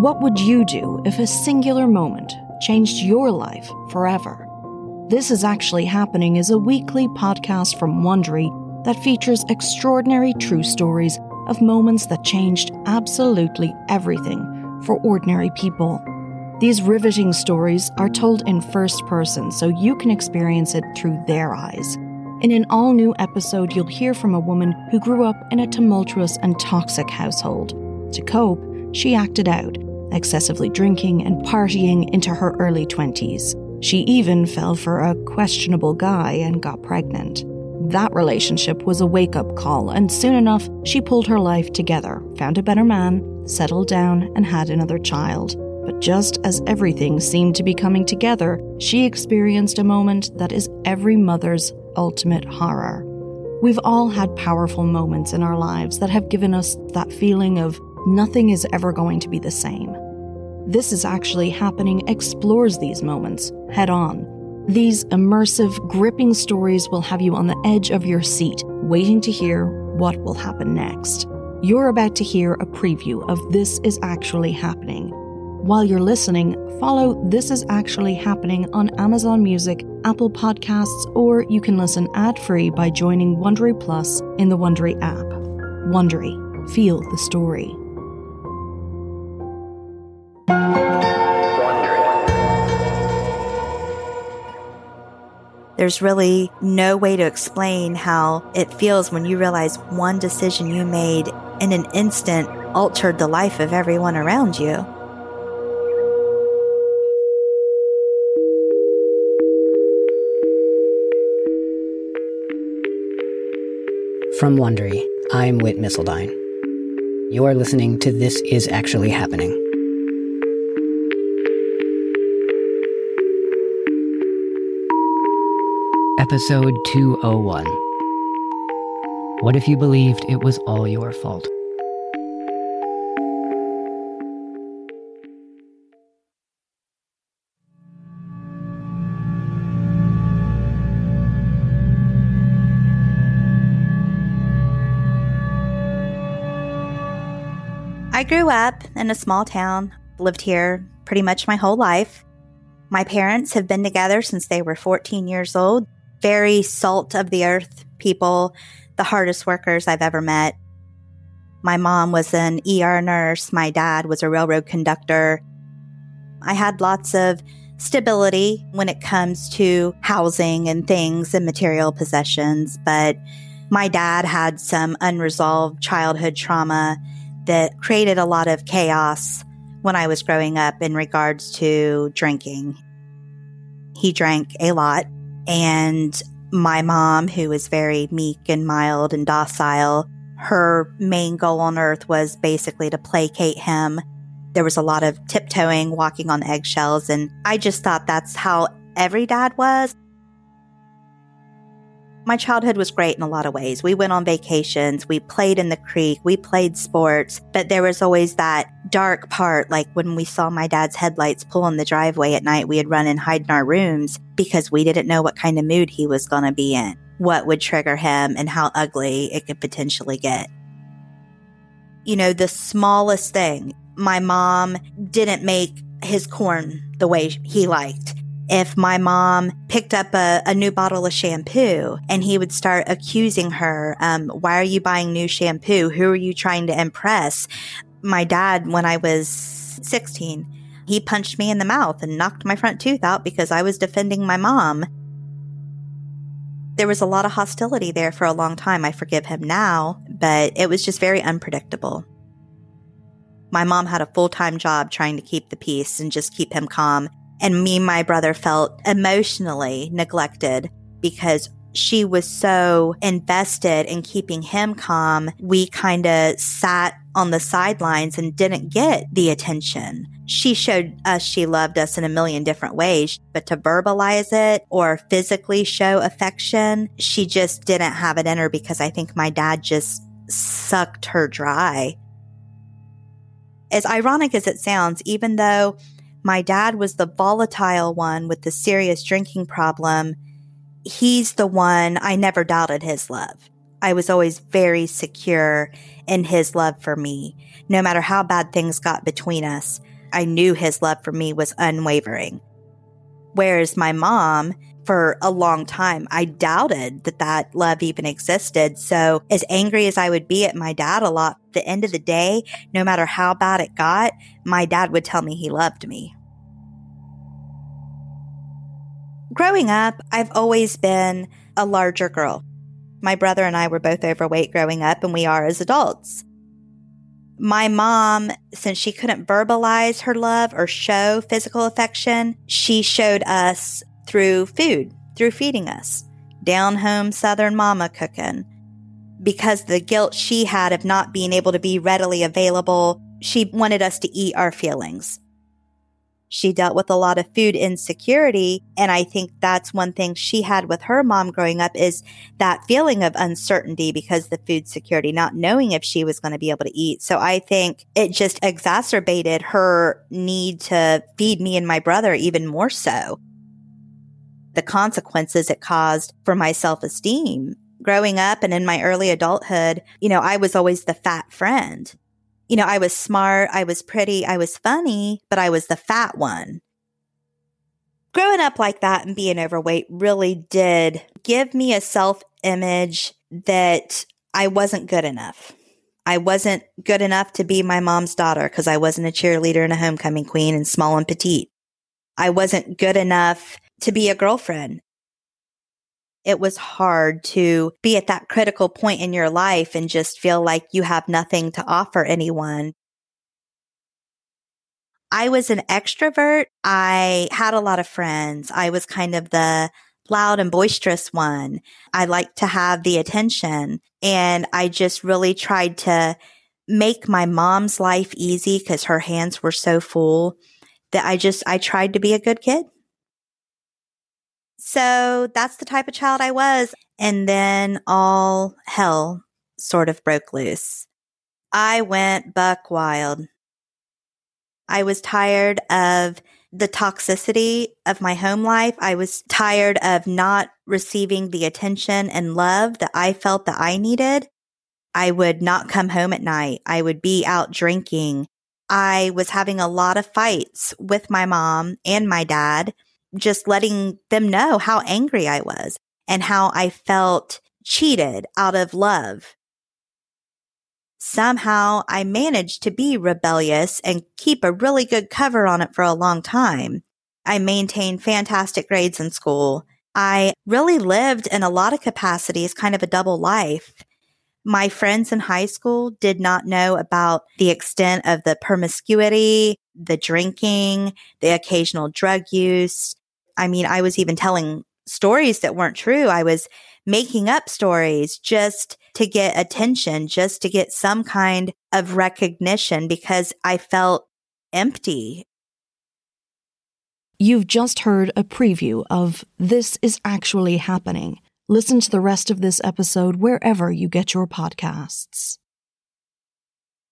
What would you do if a singular moment changed your life forever? This is actually happening is a weekly podcast from Wondery that features extraordinary true stories of moments that changed absolutely everything for ordinary people. These riveting stories are told in first person so you can experience it through their eyes. In an all new episode, you'll hear from a woman who grew up in a tumultuous and toxic household. To cope, she acted out, excessively drinking and partying into her early 20s. She even fell for a questionable guy and got pregnant. That relationship was a wake up call, and soon enough, she pulled her life together, found a better man, settled down, and had another child. But just as everything seemed to be coming together, she experienced a moment that is every mother's ultimate horror. We've all had powerful moments in our lives that have given us that feeling of nothing is ever going to be the same. This is actually happening explores these moments head on. These immersive, gripping stories will have you on the edge of your seat, waiting to hear what will happen next. You're about to hear a preview of This Is Actually Happening, while you're listening, follow This Is Actually Happening on Amazon Music, Apple Podcasts, or you can listen ad free by joining Wondery Plus in the Wondery app. Wondery, feel the story. There's really no way to explain how it feels when you realize one decision you made in an instant altered the life of everyone around you. From Wondery, I'm Whit Missildine. You are listening to This Is Actually Happening. Episode 201 What if you believed it was all your fault? I grew up in a small town, lived here pretty much my whole life. My parents have been together since they were 14 years old. Very salt of the earth people, the hardest workers I've ever met. My mom was an ER nurse. My dad was a railroad conductor. I had lots of stability when it comes to housing and things and material possessions, but my dad had some unresolved childhood trauma that created a lot of chaos when I was growing up in regards to drinking. He drank a lot, and my mom, who was very meek and mild and docile, her main goal on earth was basically to placate him. There was a lot of tiptoeing, walking on eggshells, and I just thought that's how every dad was my childhood was great in a lot of ways. We went on vacations, we played in the creek, we played sports, but there was always that dark part, like when we saw my dad's headlights pull in the driveway at night, we had run and hide in our rooms because we didn't know what kind of mood he was going to be in, what would trigger him, and how ugly it could potentially get. You know, the smallest thing, my mom didn't make his corn the way he liked if my mom picked up a, a new bottle of shampoo and he would start accusing her, um, why are you buying new shampoo? Who are you trying to impress? My dad, when I was 16, he punched me in the mouth and knocked my front tooth out because I was defending my mom. There was a lot of hostility there for a long time. I forgive him now, but it was just very unpredictable. My mom had a full time job trying to keep the peace and just keep him calm. And me and my brother felt emotionally neglected because she was so invested in keeping him calm. We kind of sat on the sidelines and didn't get the attention. She showed us she loved us in a million different ways, but to verbalize it or physically show affection, she just didn't have it in her because I think my dad just sucked her dry. As ironic as it sounds, even though my dad was the volatile one with the serious drinking problem. He's the one I never doubted his love. I was always very secure in his love for me. No matter how bad things got between us, I knew his love for me was unwavering. Whereas my mom, for a long time, I doubted that that love even existed. So as angry as I would be at my dad a lot, the end of the day, no matter how bad it got, my dad would tell me he loved me. Growing up, I've always been a larger girl. My brother and I were both overweight growing up, and we are as adults. My mom, since she couldn't verbalize her love or show physical affection, she showed us through food, through feeding us. Down home Southern mama cooking. Because the guilt she had of not being able to be readily available, she wanted us to eat our feelings. She dealt with a lot of food insecurity. And I think that's one thing she had with her mom growing up is that feeling of uncertainty because the food security, not knowing if she was going to be able to eat. So I think it just exacerbated her need to feed me and my brother even more so. The consequences it caused for my self esteem growing up and in my early adulthood, you know, I was always the fat friend you know, I was smart, I was pretty, I was funny, but I was the fat one. Growing up like that and being overweight really did give me a self image that I wasn't good enough. I wasn't good enough to be my mom's daughter because I wasn't a cheerleader and a homecoming queen and small and petite. I wasn't good enough to be a girlfriend it was hard to be at that critical point in your life and just feel like you have nothing to offer anyone. I was an extrovert. I had a lot of friends. I was kind of the loud and boisterous one. I liked to have the attention and I just really tried to make my mom's life easy because her hands were so full that I just, I tried to be a good kid. So that's the type of child I was. And then all hell sort of broke loose. I went buck wild. I was tired of the toxicity of my home life. I was tired of not receiving the attention and love that I felt that I needed. I would not come home at night. I would be out drinking. I was having a lot of fights with my mom and my dad just letting them know how angry I was and how I felt cheated out of love. Somehow I managed to be rebellious and keep a really good cover on it for a long time. I maintained fantastic grades in school. I really lived in a lot of capacities, kind of a double life. My friends in high school did not know about the extent of the promiscuity, the drinking, the occasional drug use, I mean, I was even telling stories that weren't true. I was making up stories just to get attention, just to get some kind of recognition because I felt empty. You've just heard a preview of This is Actually Happening. Listen to the rest of this episode wherever you get your podcasts.